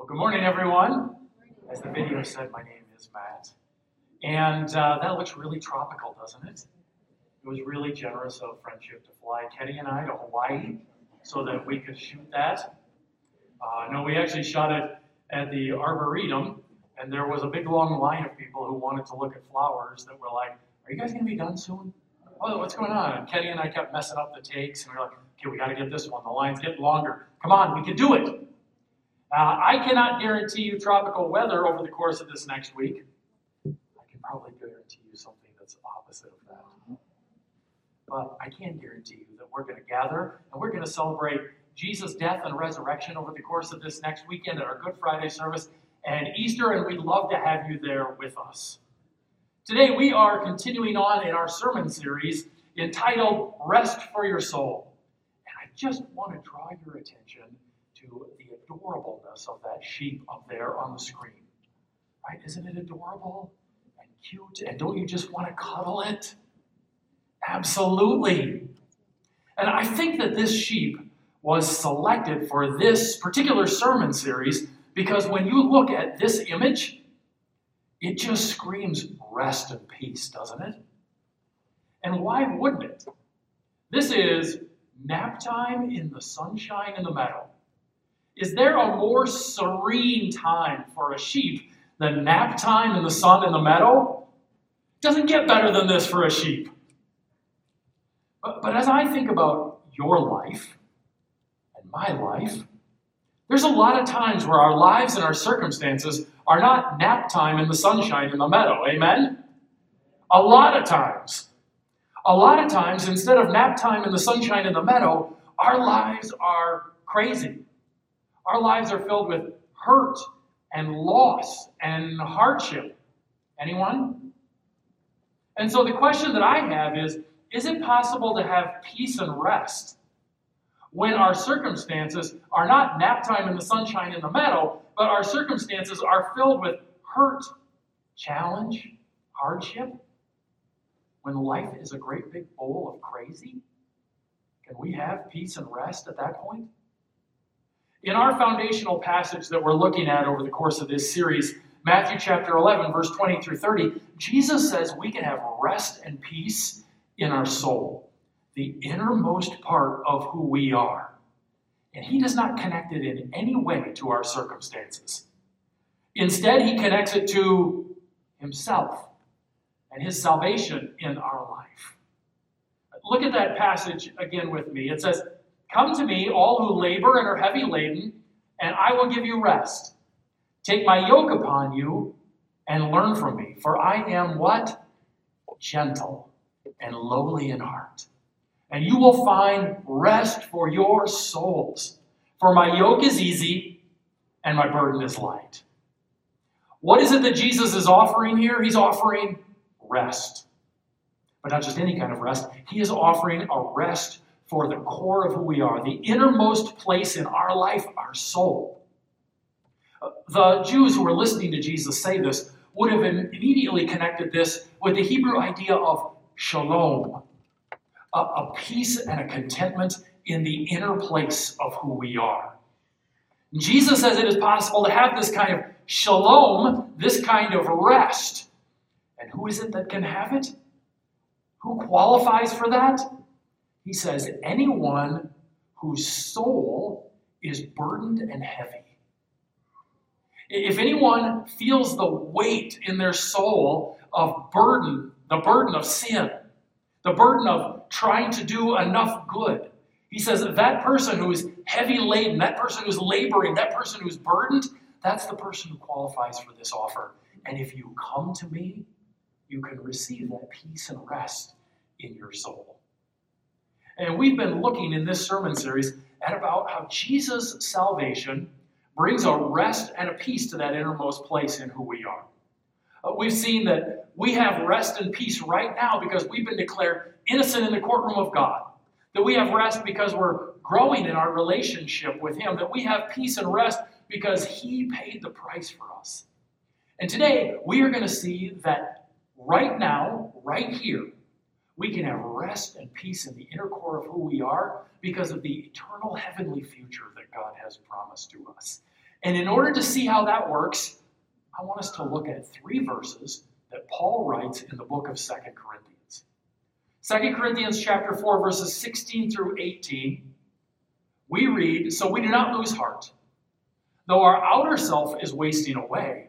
Well, good morning, everyone. As the video said, my name is Matt. And uh, that looks really tropical, doesn't it? It was really generous of Friendship to fly Kenny and I to Hawaii so that we could shoot that. Uh, no, we actually shot it at the Arboretum, and there was a big long line of people who wanted to look at flowers that were like, Are you guys going to be done soon? Oh, what's going on? And Kenny and I kept messing up the takes, and we are like, Okay, we got to get this one. The line's getting longer. Come on, we can do it. Uh, I cannot guarantee you tropical weather over the course of this next week. I can probably guarantee you something that's opposite of that. But I can guarantee you that we're going to gather and we're going to celebrate Jesus' death and resurrection over the course of this next weekend at our Good Friday service and Easter, and we'd love to have you there with us. Today, we are continuing on in our sermon series entitled Rest for Your Soul. And I just want to draw your attention adorableness of that sheep up there on the screen. Right? Isn't it adorable and cute? And don't you just want to cuddle it? Absolutely. And I think that this sheep was selected for this particular sermon series because when you look at this image, it just screams rest and peace, doesn't it? And why wouldn't it? This is nap time in the sunshine in the meadow. Is there a more serene time for a sheep than nap time in the sun in the meadow? Doesn't get better than this for a sheep. But, but as I think about your life and my life, there's a lot of times where our lives and our circumstances are not nap time in the sunshine in the meadow. Amen? A lot of times. A lot of times, instead of nap time in the sunshine in the meadow, our lives are crazy. Our lives are filled with hurt and loss and hardship. Anyone? And so the question that I have is is it possible to have peace and rest when our circumstances are not nap time in the sunshine in the meadow, but our circumstances are filled with hurt, challenge, hardship? When life is a great big bowl of crazy? Can we have peace and rest at that point? In our foundational passage that we're looking at over the course of this series, Matthew chapter 11, verse 20 through 30, Jesus says we can have rest and peace in our soul, the innermost part of who we are. And he does not connect it in any way to our circumstances. Instead, he connects it to himself and his salvation in our life. Look at that passage again with me. It says, Come to me, all who labor and are heavy laden, and I will give you rest. Take my yoke upon you and learn from me, for I am what? Gentle and lowly in heart. And you will find rest for your souls. For my yoke is easy and my burden is light. What is it that Jesus is offering here? He's offering rest. But not just any kind of rest, he is offering a rest for the core of who we are, the innermost place in our life, our soul. The Jews who were listening to Jesus say this would have immediately connected this with the Hebrew idea of shalom, a, a peace and a contentment in the inner place of who we are. Jesus says it is possible to have this kind of shalom, this kind of rest. And who is it that can have it? Who qualifies for that? He says, anyone whose soul is burdened and heavy. If anyone feels the weight in their soul of burden, the burden of sin, the burden of trying to do enough good, he says that that person who is heavy laden, that person who's laboring, that person who's burdened, that's the person who qualifies for this offer. And if you come to me, you can receive that peace and rest in your soul. And we've been looking in this sermon series at about how Jesus' salvation brings a rest and a peace to that innermost place in who we are. Uh, we've seen that we have rest and peace right now because we've been declared innocent in the courtroom of God. That we have rest because we're growing in our relationship with Him. That we have peace and rest because He paid the price for us. And today, we are going to see that right now, right here, we can have rest and peace in the inner core of who we are because of the eternal heavenly future that God has promised to us. And in order to see how that works, I want us to look at three verses that Paul writes in the book of Second Corinthians. Second Corinthians chapter 4 verses 16 through 18. We read, "So we do not lose heart. Though our outer self is wasting away,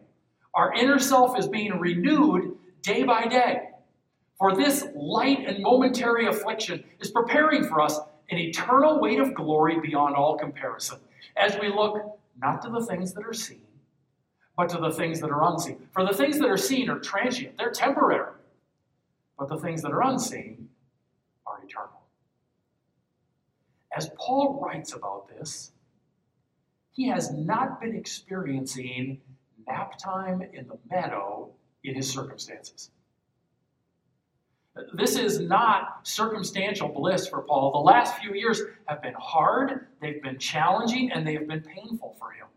our inner self is being renewed day by day. For this light and momentary affliction is preparing for us an eternal weight of glory beyond all comparison, as we look not to the things that are seen, but to the things that are unseen. For the things that are seen are transient, they're temporary, but the things that are unseen are eternal. As Paul writes about this, he has not been experiencing nap time in the meadow in his circumstances. This is not circumstantial bliss for Paul. The last few years have been hard, they've been challenging, and they have been painful for him.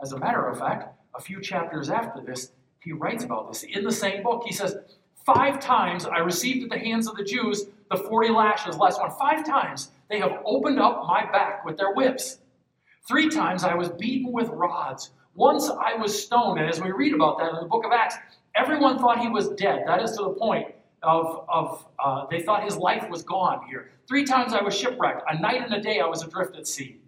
As a matter of fact, a few chapters after this, he writes about this. In the same book, he says, Five times I received at the hands of the Jews the 40 lashes, last one. Five times they have opened up my back with their whips. Three times I was beaten with rods. Once I was stoned. And as we read about that in the book of Acts, everyone thought he was dead. That is to the point of, of uh, they thought his life was gone here. Three times I was shipwrecked. A night and a day I was adrift at sea.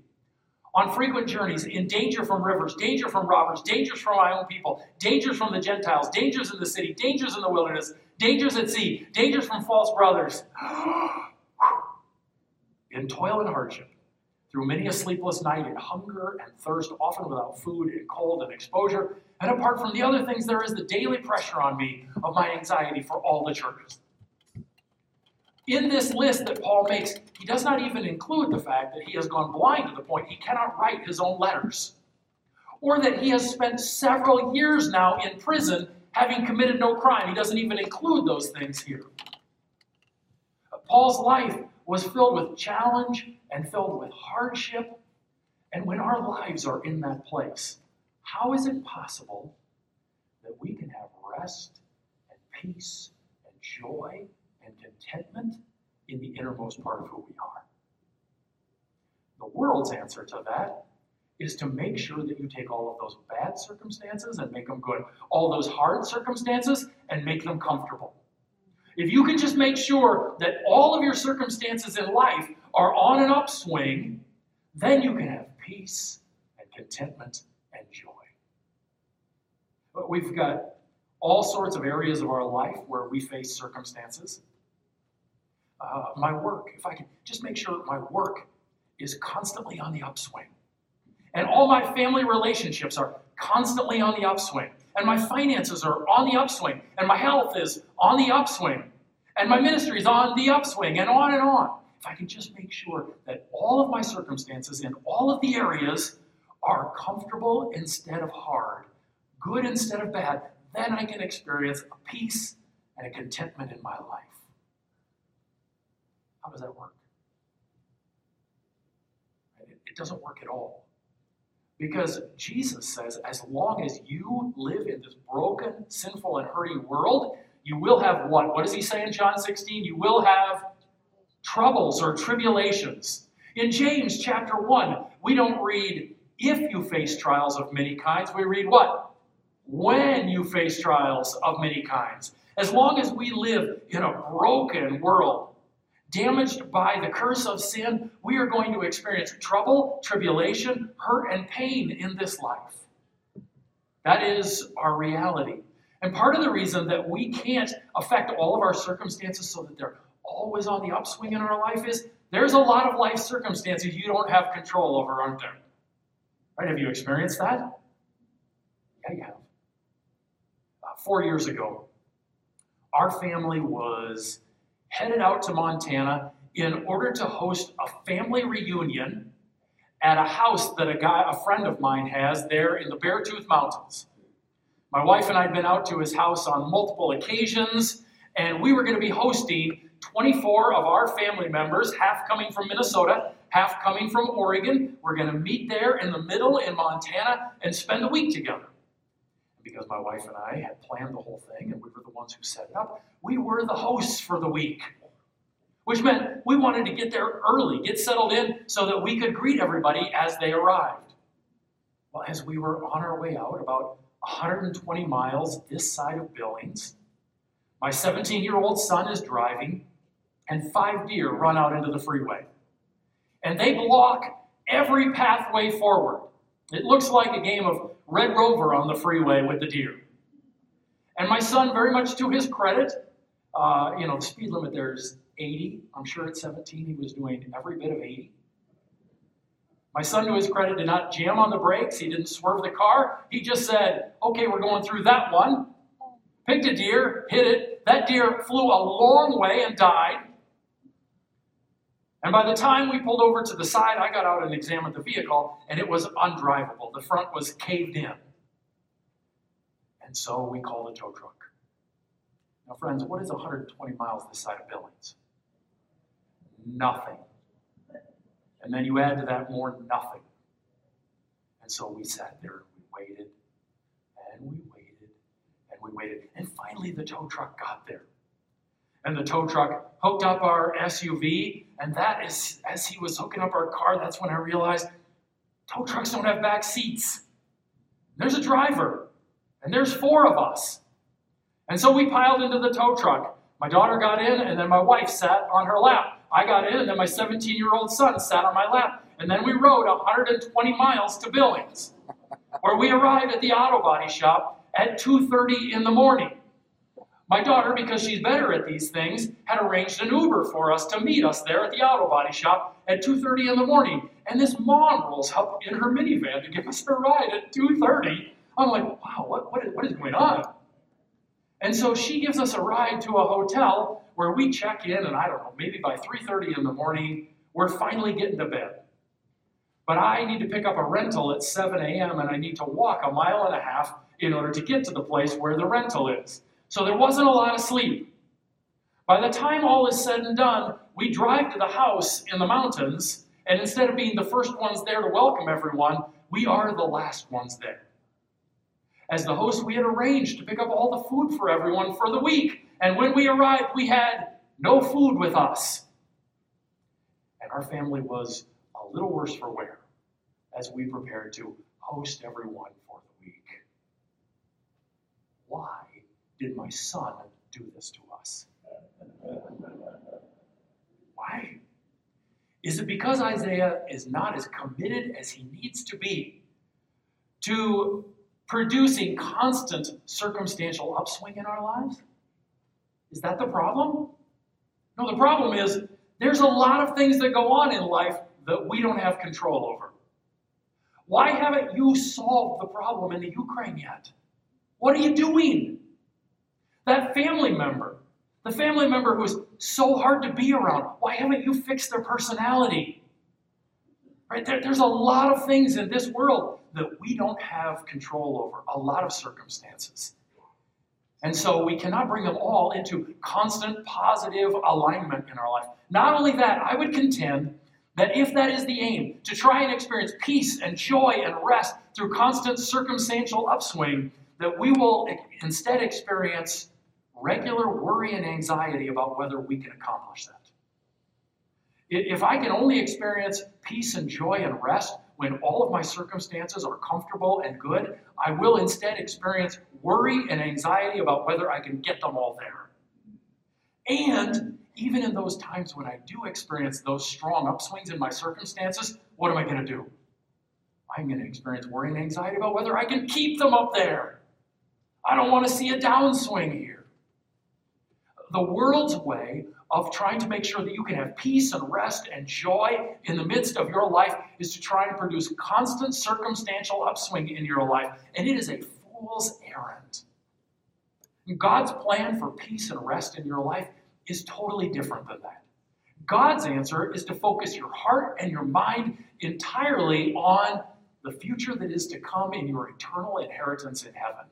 On frequent journeys, in danger from rivers, danger from robbers, dangers from my own people, dangers from the Gentiles, dangers in the city, dangers in the wilderness, dangers at sea, dangers from false brothers. in toil and hardship, through many a sleepless night, in hunger and thirst, often without food, in cold and exposure, and apart from the other things, there is the daily pressure on me of my anxiety for all the churches. In this list that Paul makes, he does not even include the fact that he has gone blind to the point he cannot write his own letters, or that he has spent several years now in prison having committed no crime. He doesn't even include those things here. Paul's life was filled with challenge and filled with hardship. And when our lives are in that place, how is it possible that we can have rest and peace and joy and contentment in the innermost part of who we are? The world's answer to that is to make sure that you take all of those bad circumstances and make them good, all those hard circumstances and make them comfortable. If you can just make sure that all of your circumstances in life are on an upswing, then you can have peace and contentment and joy. But we've got all sorts of areas of our life where we face circumstances. Uh, my work, if I can just make sure that my work is constantly on the upswing. And all my family relationships are constantly on the upswing. And my finances are on the upswing. And my health is on the upswing. And my ministry is on the upswing, and on and on. If I can just make sure that all of my circumstances in all of the areas are comfortable instead of hard, good instead of bad, then I can experience a peace and a contentment in my life. How does that work? It doesn't work at all. Because Jesus says, as long as you live in this broken, sinful, and hurting world, you will have what? What does he say in John 16? You will have troubles or tribulations. In James chapter 1, we don't read if you face trials of many kinds. We read what? When you face trials of many kinds. As long as we live in a broken world, damaged by the curse of sin, we are going to experience trouble, tribulation, hurt, and pain in this life. That is our reality. And part of the reason that we can't affect all of our circumstances so that they're always on the upswing in our life is there's a lot of life circumstances you don't have control over, aren't there? Right? Have you experienced that? Yeah, you have. Uh, four years ago, our family was headed out to Montana in order to host a family reunion at a house that a guy, a friend of mine has there in the Beartooth Mountains. My wife and I had been out to his house on multiple occasions, and we were going to be hosting 24 of our family members, half coming from Minnesota, half coming from Oregon. We're going to meet there in the middle in Montana and spend a week together. Because my wife and I had planned the whole thing and we were the ones who set it up, we were the hosts for the week. Which meant we wanted to get there early, get settled in so that we could greet everybody as they arrived. Well, as we were on our way out, about 120 miles this side of Billings, my 17 year old son is driving, and five deer run out into the freeway. And they block every pathway forward. It looks like a game of Red Rover on the freeway with the deer. And my son, very much to his credit, uh, you know, the speed limit there is 80. I'm sure at 17 he was doing every bit of 80. My son, to his credit, did not jam on the brakes. He didn't swerve the car. He just said, okay, we're going through that one. Picked a deer, hit it. That deer flew a long way and died. And by the time we pulled over to the side, I got out and examined the vehicle, and it was undrivable. The front was caved in. And so we called a tow truck. Now, friends, what is 120 miles this side of Billings? Nothing. And then you add to that more nothing. And so we sat there, and we waited, and we waited, and we waited. And finally, the tow truck got there. And the tow truck hooked up our SUV, and that is, as he was hooking up our car, that's when I realized tow trucks don't have back seats. There's a driver, and there's four of us. And so we piled into the tow truck. My daughter got in, and then my wife sat on her lap. I got in, and then my 17 year old son sat on my lap. And then we rode 120 miles to Billings, where we arrived at the auto body shop at 2.30 in the morning. My daughter, because she's better at these things, had arranged an Uber for us to meet us there at the auto body shop at 2.30 in the morning. And this mom rolls up in her minivan to give us a ride at 2.30. I'm like, wow, what, what, is, what is going on? And so she gives us a ride to a hotel where we check in, and I don't know, maybe by 3:30 in the morning, we're finally getting to bed. But I need to pick up a rental at 7 a.m. and I need to walk a mile and a half in order to get to the place where the rental is. So there wasn't a lot of sleep. By the time all is said and done, we drive to the house in the mountains, and instead of being the first ones there to welcome everyone, we are the last ones there. As the host, we had arranged to pick up all the food for everyone for the week. And when we arrived, we had no food with us. And our family was a little worse for wear as we prepared to host everyone for the week. Why did my son do this to us? Why? Is it because Isaiah is not as committed as he needs to be to producing constant circumstantial upswing in our lives? Is that the problem? No, the problem is there's a lot of things that go on in life that we don't have control over. Why haven't you solved the problem in the Ukraine yet? What are you doing? That family member, the family member who's so hard to be around, why haven't you fixed their personality? Right? There, there's a lot of things in this world that we don't have control over, a lot of circumstances. And so we cannot bring them all into constant positive alignment in our life. Not only that, I would contend that if that is the aim, to try and experience peace and joy and rest through constant circumstantial upswing, that we will instead experience regular worry and anxiety about whether we can accomplish that. If I can only experience peace and joy and rest when all of my circumstances are comfortable and good, I will instead experience worry and anxiety about whether I can get them all there. And even in those times when I do experience those strong upswings in my circumstances, what am I going to do? I'm going to experience worry and anxiety about whether I can keep them up there. I don't want to see a downswing here. The world's way of trying to make sure that you can have peace and rest and joy in the midst of your life is to try and produce constant circumstantial upswing in your life. And it is a fool's errand. God's plan for peace and rest in your life is totally different than that. God's answer is to focus your heart and your mind entirely on the future that is to come in your eternal inheritance in heaven.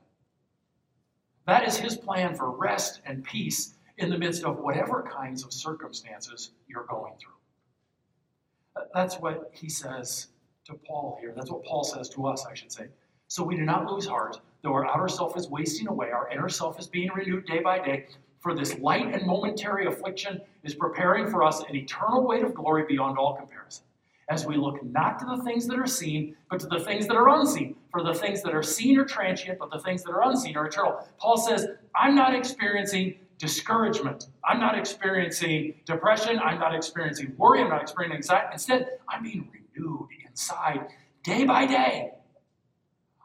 That is His plan for rest and peace in the midst of whatever kinds of circumstances you're going through. That's what he says to Paul here. That's what Paul says to us, I should say. So we do not lose heart, though our outer self is wasting away, our inner self is being renewed day by day. For this light and momentary affliction is preparing for us an eternal weight of glory beyond all comparison. as we look not to the things that are seen, but to the things that are unseen. For the things that are seen are transient, but the things that are unseen are eternal. Paul says, I'm not experiencing discouragement. I'm not experiencing depression. I'm not experiencing worry. I'm not experiencing anxiety. Instead, I'm being renewed inside day by day.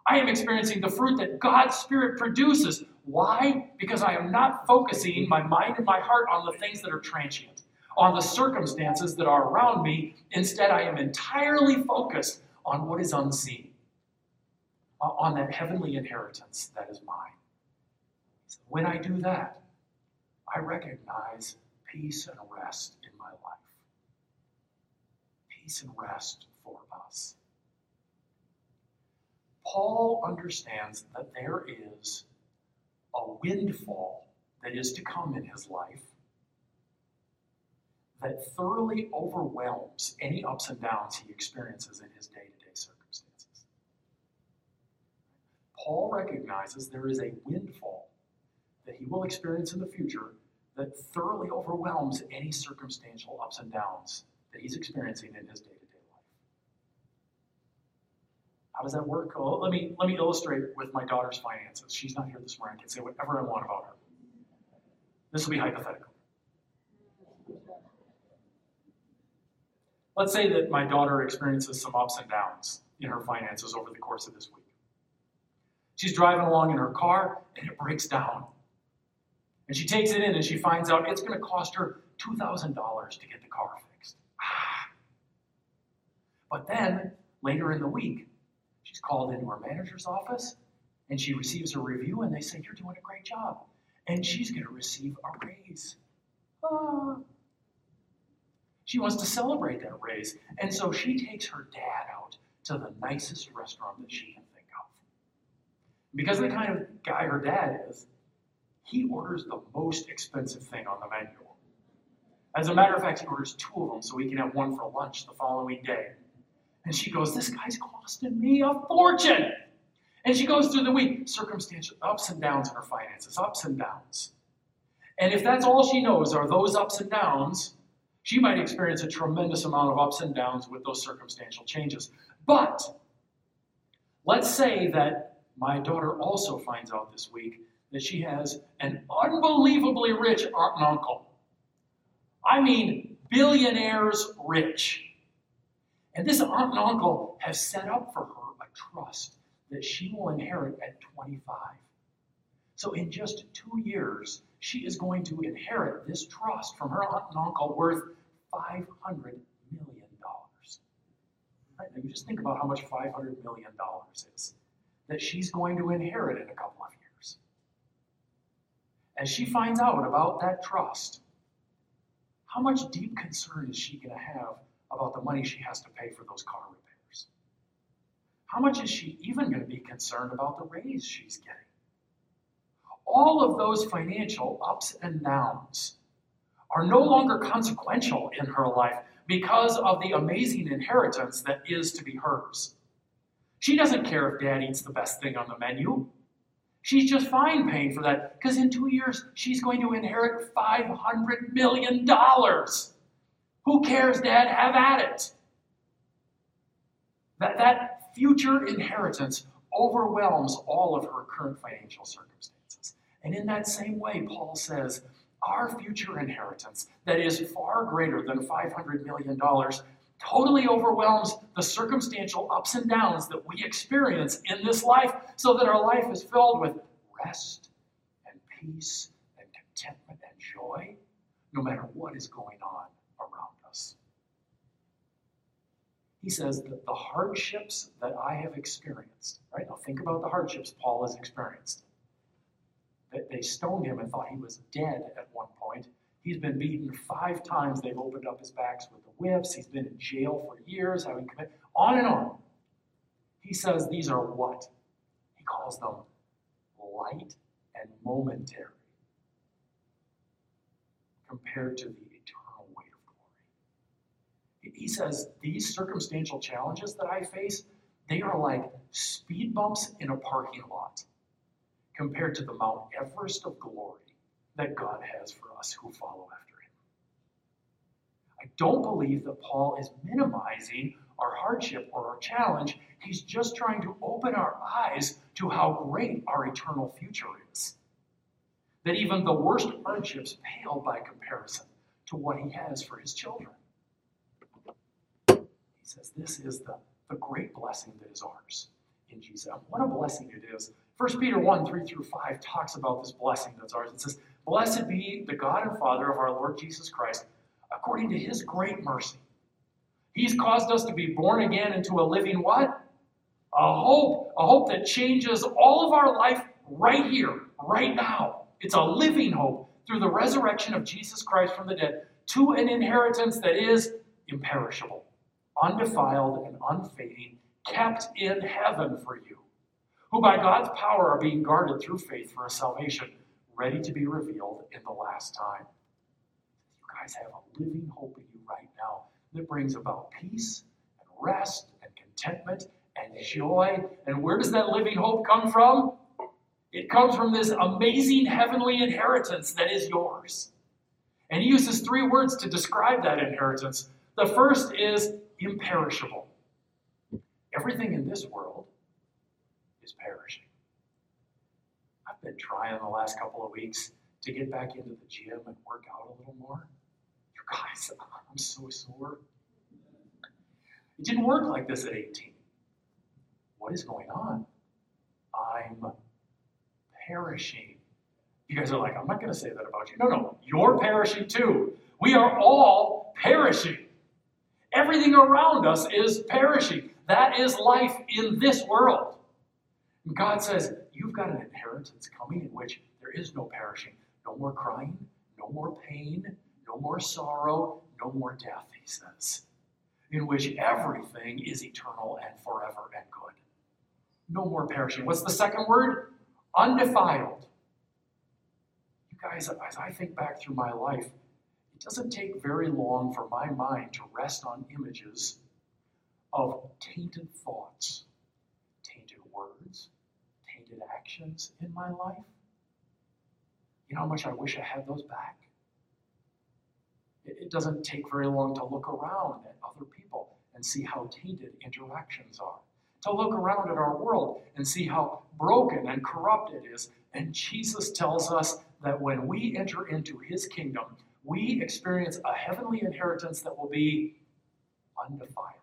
I am experiencing the fruit that God's Spirit produces. Why? Because I am not focusing my mind and my heart on the things that are transient, on the circumstances that are around me. Instead, I am entirely focused on what is unseen, on that heavenly inheritance that is mine. When I do that, I recognize peace and rest in my life. Peace and rest for us. Paul understands that there is a windfall that is to come in his life that thoroughly overwhelms any ups and downs he experiences in his day to day circumstances. Paul recognizes there is a windfall that he will experience in the future that thoroughly overwhelms any circumstantial ups and downs that he's experiencing in his day to day life. How does that work? Well, let me, let me illustrate with my daughter's finances. She's not here this morning. I can say whatever I want about her. This will be hypothetical. Let's say that my daughter experiences some ups and downs in her finances over the course of this week. She's driving along in her car and it breaks down. And she takes it in and she finds out it's going to cost her $2,000 to get the car fixed. Ah. But then, later in the week, she's called into her manager's office and she receives a review and they say, You're doing a great job. And she's going to receive a raise. Ah. She wants to celebrate that raise. And so she takes her dad out to the nicest restaurant that she can think of. Because of the kind of guy her dad is, he orders the most expensive thing on the menu. As a matter of fact, he orders two of them so he can have one for lunch the following day. And she goes, This guy's costing me a fortune. And she goes through the week, circumstantial ups and downs in her finances, ups and downs. And if that's all she knows are those ups and downs, she might experience a tremendous amount of ups and downs with those circumstantial changes. But let's say that my daughter also finds out this week that she has an unbelievably rich aunt and uncle. I mean, billionaires rich. And this aunt and uncle have set up for her a trust that she will inherit at 25. So, in just two years, she is going to inherit this trust from her aunt and uncle worth $500 million. Right? Now, you just think about how much $500 million is that she's going to inherit in a couple of years. As she finds out about that trust, how much deep concern is she going to have about the money she has to pay for those car repairs? How much is she even going to be concerned about the raise she's getting? All of those financial ups and downs are no longer consequential in her life because of the amazing inheritance that is to be hers. She doesn't care if dad eats the best thing on the menu. She's just fine paying for that because in two years she's going to inherit $500 million. Who cares, dad? Have at it. That, that future inheritance overwhelms all of her current financial circumstances. And in that same way, Paul says, our future inheritance that is far greater than $500 million totally overwhelms the circumstantial ups and downs that we experience in this life so that our life is filled with rest and peace and contentment and joy no matter what is going on around us. He says that the hardships that I have experienced, right? Now think about the hardships Paul has experienced that they stoned him and thought he was dead at one point. He's been beaten five times. They've opened up his backs with the whips. He's been in jail for years, having committed on and on. He says these are what? He calls them light and momentary compared to the eternal weight of glory. He says these circumstantial challenges that I face, they are like speed bumps in a parking lot compared to the Mount Everest of glory that God has for us who follow after Him. I don't believe that Paul is minimizing our hardship or our challenge. He's just trying to open our eyes to how great our eternal future is. That even the worst hardships pale by comparison to what he has for his children. He says this is the, the great blessing that is ours in Jesus. What a blessing it is. 1 Peter 1 3 through 5 talks about this blessing that's ours. It says, Blessed be the God and Father of our Lord Jesus Christ, according to his great mercy. He's caused us to be born again into a living what? A hope, a hope that changes all of our life right here, right now. It's a living hope through the resurrection of Jesus Christ from the dead to an inheritance that is imperishable, undefiled, and unfading, kept in heaven for you, who by God's power are being guarded through faith for a salvation ready to be revealed in the last time. You guys have a living hope in you right now that brings about peace and rest and contentment and joy. And where does that living hope come from? It comes from this amazing heavenly inheritance that is yours. And he uses three words to describe that inheritance. The first is imperishable. Everything in this world is perishing. I've been trying the last couple of weeks to get back into the gym and work out a little more. You guys, I'm so sore. It didn't work like this at 18. What is going on? I'm perishing. You guys are like, I'm not going to say that about you. No, no, you're perishing too. We are all perishing. Everything around us is perishing. That is life in this world. And God says, You've got an inheritance coming in which there is no perishing, no more crying, no more pain, no more sorrow, no more death, he says, in which everything is eternal and forever and good. No more perishing. What's the second word? Undefiled. You guys, as I think back through my life, it doesn't take very long for my mind to rest on images of tainted thoughts, actions in my life. You know how much I wish I had those back? It, it doesn't take very long to look around at other people and see how tainted interactions are. To look around at our world and see how broken and corrupt it is. And Jesus tells us that when we enter into his kingdom, we experience a heavenly inheritance that will be undefiled,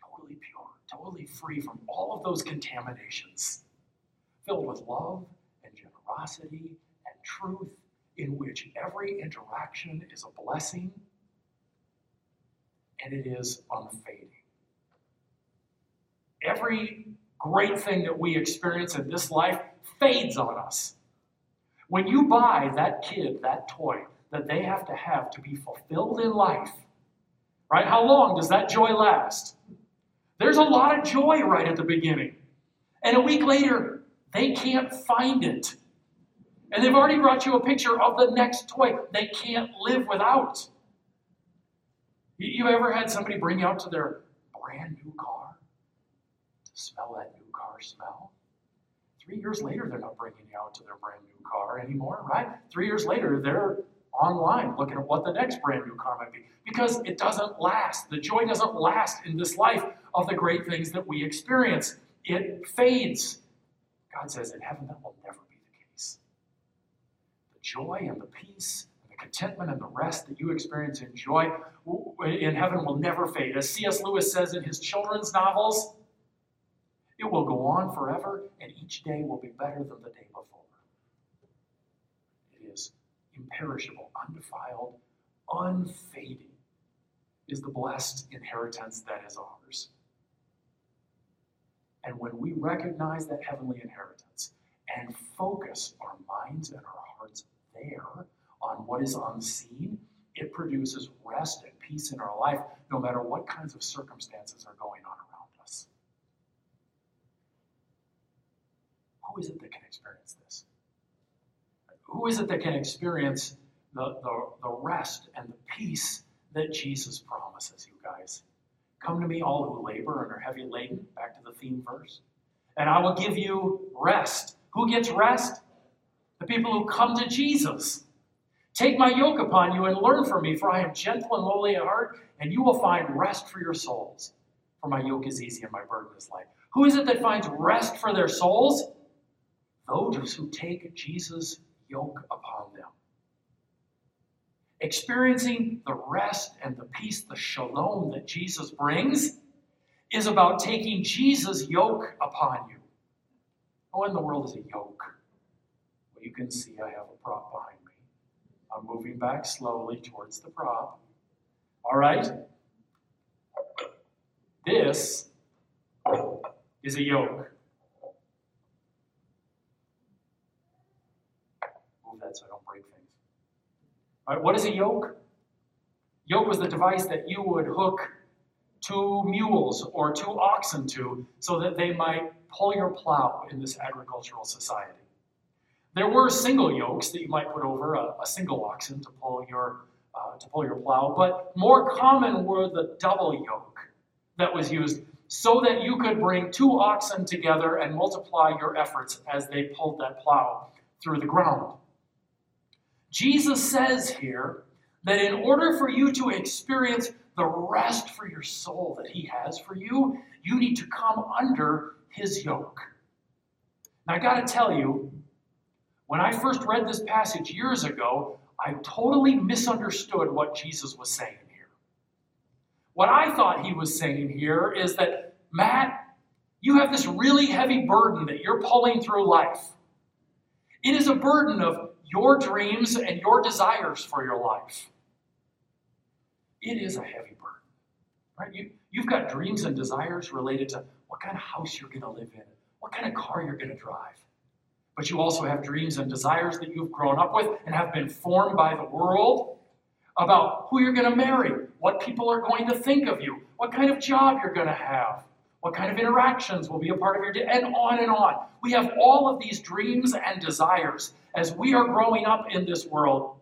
totally pure, totally free from all of those contaminations filled with love and generosity and truth, in which every interaction is a blessing and it is unfading. Every great thing that we experience in this life fades on us. When you buy that kid that toy that they have to have to be fulfilled in life, right? How long does that joy last? There's a lot of joy right at the beginning. And a week later, they can't find it. And they've already brought you a picture of the next toy they can't live without. You ever had somebody bring you out to their brand new car to smell that new car smell? Three years later, they're not bringing you out to their brand new car anymore, right? Three years later, they're online looking at what the next brand new car might be because it doesn't last. The joy doesn't last in this life of the great things that we experience, it fades. God says in heaven that will never be the case. The joy and the peace and the contentment and the rest that you experience in joy in heaven will never fade. As C.S. Lewis says in his children's novels, it will go on forever, and each day will be better than the day before. It is imperishable, undefiled, unfading, is the blessed inheritance that is ours. And when we recognize that heavenly inheritance and focus our minds and our hearts there on what is unseen, it produces rest and peace in our life, no matter what kinds of circumstances are going on around us. Who is it that can experience this? Who is it that can experience the, the, the rest and the peace that Jesus promises you guys? Come to me, all who labor and are heavy laden, back to the theme verse, and I will give you rest. Who gets rest? The people who come to Jesus. Take my yoke upon you and learn from me, for I am gentle and lowly at heart, and you will find rest for your souls. For my yoke is easy and my burden is light. Who is it that finds rest for their souls? Those who take Jesus' yoke upon them. Experiencing the rest and the peace, the shalom that Jesus brings, is about taking Jesus' yoke upon you. Oh, in the world is a yoke? Well, you can see I have a prop behind me. I'm moving back slowly towards the prop. All right? This is a yoke. Move that so I don't break things. All right, what is a yoke? Yoke was the device that you would hook two mules or two oxen to so that they might pull your plow in this agricultural society. There were single yokes that you might put over a, a single oxen to pull your uh, to pull your plow, but more common were the double yoke that was used so that you could bring two oxen together and multiply your efforts as they pulled that plow through the ground. Jesus says here that in order for you to experience the rest for your soul that He has for you, you need to come under His yoke. Now, I got to tell you, when I first read this passage years ago, I totally misunderstood what Jesus was saying here. What I thought he was saying here is that, Matt, you have this really heavy burden that you're pulling through life. It is a burden of your dreams and your desires for your life. It is a heavy burden. Right? You, you've got dreams and desires related to what kind of house you're going to live in, what kind of car you're going to drive. But you also have dreams and desires that you've grown up with and have been formed by the world about who you're going to marry, what people are going to think of you, what kind of job you're going to have, what kind of interactions will be a part of your day, and on and on. We have all of these dreams and desires as we are growing up in this world.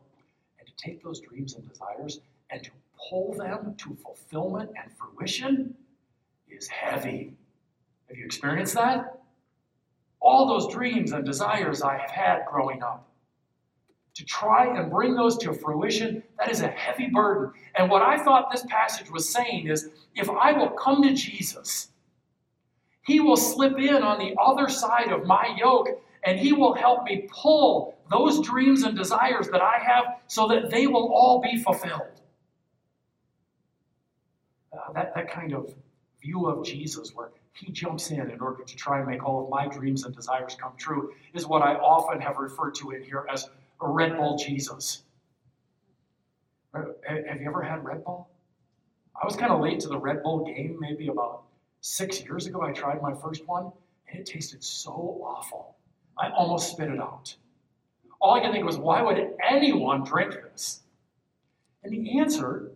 And to take those dreams and desires and to pull them to fulfillment and fruition is heavy. Have you experienced that? all those dreams and desires I have had growing up. To try and bring those to fruition, that is a heavy burden. And what I thought this passage was saying is if I will come to Jesus, He will slip in on the other side of my yoke and He will help me pull those dreams and desires that I have so that they will all be fulfilled. Uh, that, that kind of view of Jesus where he jumps in in order to try and make all of my dreams and desires come true, is what I often have referred to in here as a Red Bull Jesus. Uh, have you ever had Red Bull? I was kind of late to the Red Bull game, maybe about six years ago. I tried my first one, and it tasted so awful. I almost spit it out. All I could think was, why would anyone drink this? And the answer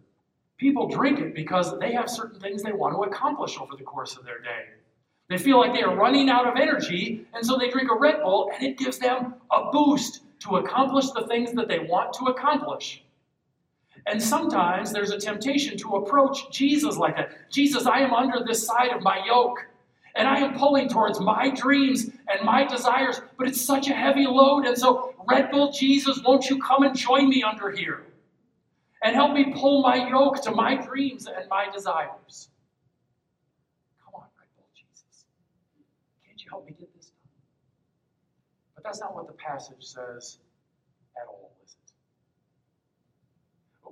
People drink it because they have certain things they want to accomplish over the course of their day. They feel like they are running out of energy, and so they drink a Red Bull, and it gives them a boost to accomplish the things that they want to accomplish. And sometimes there's a temptation to approach Jesus like that. Jesus, I am under this side of my yoke, and I am pulling towards my dreams and my desires, but it's such a heavy load. And so, Red Bull Jesus, won't you come and join me under here? and help me pull my yoke to my dreams and my desires. Come on, Red Bull Jesus. Can't you help me get this done? But that's not what the passage says at all,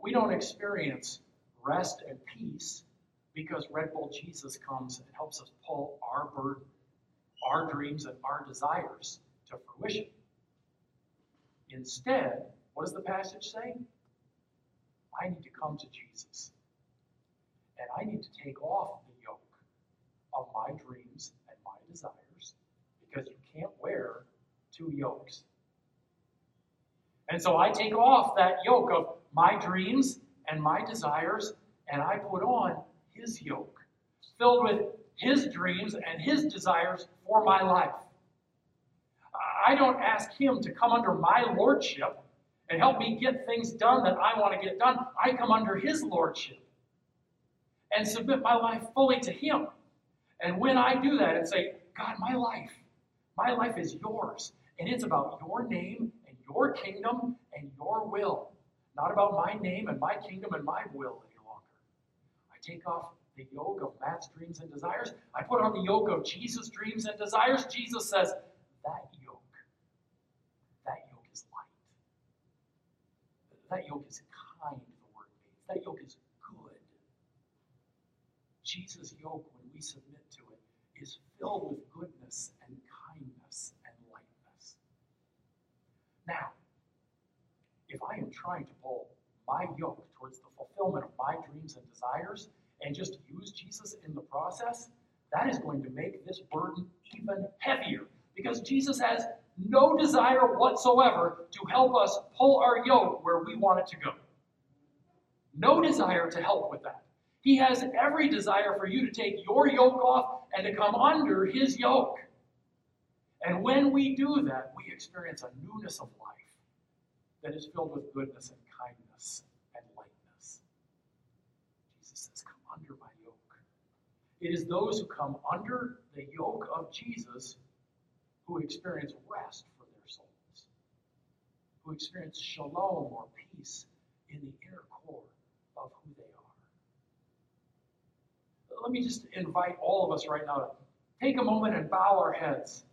we don't experience rest and peace because Red Bull Jesus comes and helps us pull our burden, our dreams, and our desires to fruition. Instead, what does the passage say? I need to come to Jesus. And I need to take off the yoke of my dreams and my desires because you can't wear two yokes. And so I take off that yoke of my dreams and my desires and I put on his yoke, filled with his dreams and his desires for my life. I don't ask him to come under my lordship and help me get things done that I want to get done. I come under His Lordship and submit my life fully to Him. And when I do that and say, God, my life, my life is yours, and it's about your name your kingdom and your will, not about my name and my kingdom and my will any longer. I take off the yoke of Matt's dreams and desires. I put on the yoke of Jesus' dreams and desires. Jesus says, that yoke, that yoke is light. That yoke is kind, the word means. That yoke is good. Jesus' yoke, when we submit to it, is filled with goodness and kindness and lightness. Now, if I am trying to pull my yoke towards the fulfillment of my dreams and desires and just use Jesus in the process, that is going to make this burden even heavier because Jesus has no desire whatsoever to help us pull our yoke where we want it to go. No desire to help with that. He has every desire for you to take your yoke off and to come under his yoke. And when we do that, we experience a newness of life that is filled with goodness and kindness and lightness. Jesus says, Come under my yoke. It is those who come under the yoke of Jesus who experience rest for their souls, who experience shalom or peace in the inner core of who they are. Let me just invite all of us right now to take a moment and bow our heads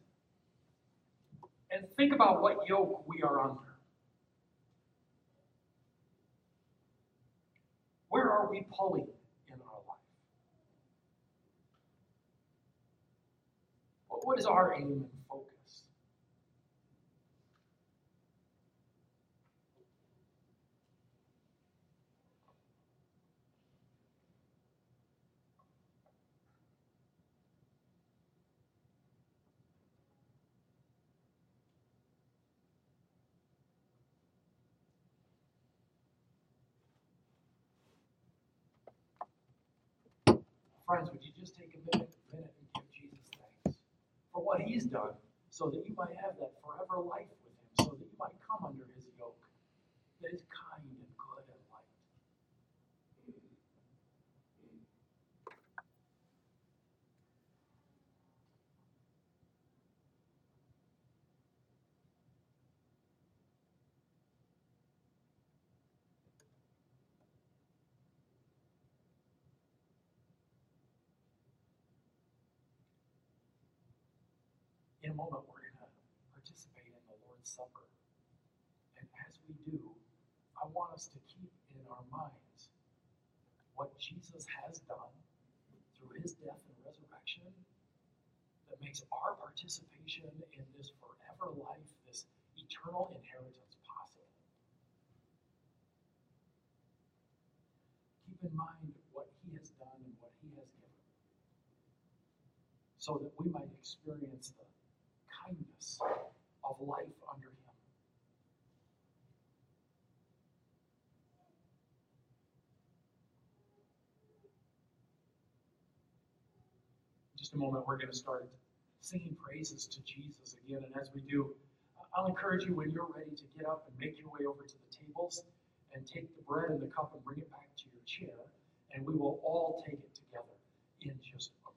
and think about what yoke we are under. Where are we pulling in our life? What is our aim and focus? Friends, would you just take a minute, minute and give Jesus thanks for what he's done so that you might have that forever life with him, so that you might come under his yoke that is kind and good and light. In a moment, we're going to participate in the Lord's Supper. And as we do, I want us to keep in our minds what Jesus has done through his death and resurrection that makes our participation in this forever life, this eternal inheritance possible. Keep in mind what he has done and what he has given so that we might experience the kindness of life under Him. In just a moment, we're going to start singing praises to Jesus again. And as we do, I'll encourage you when you're ready to get up and make your way over to the tables and take the bread and the cup and bring it back to your chair. And we will all take it together in just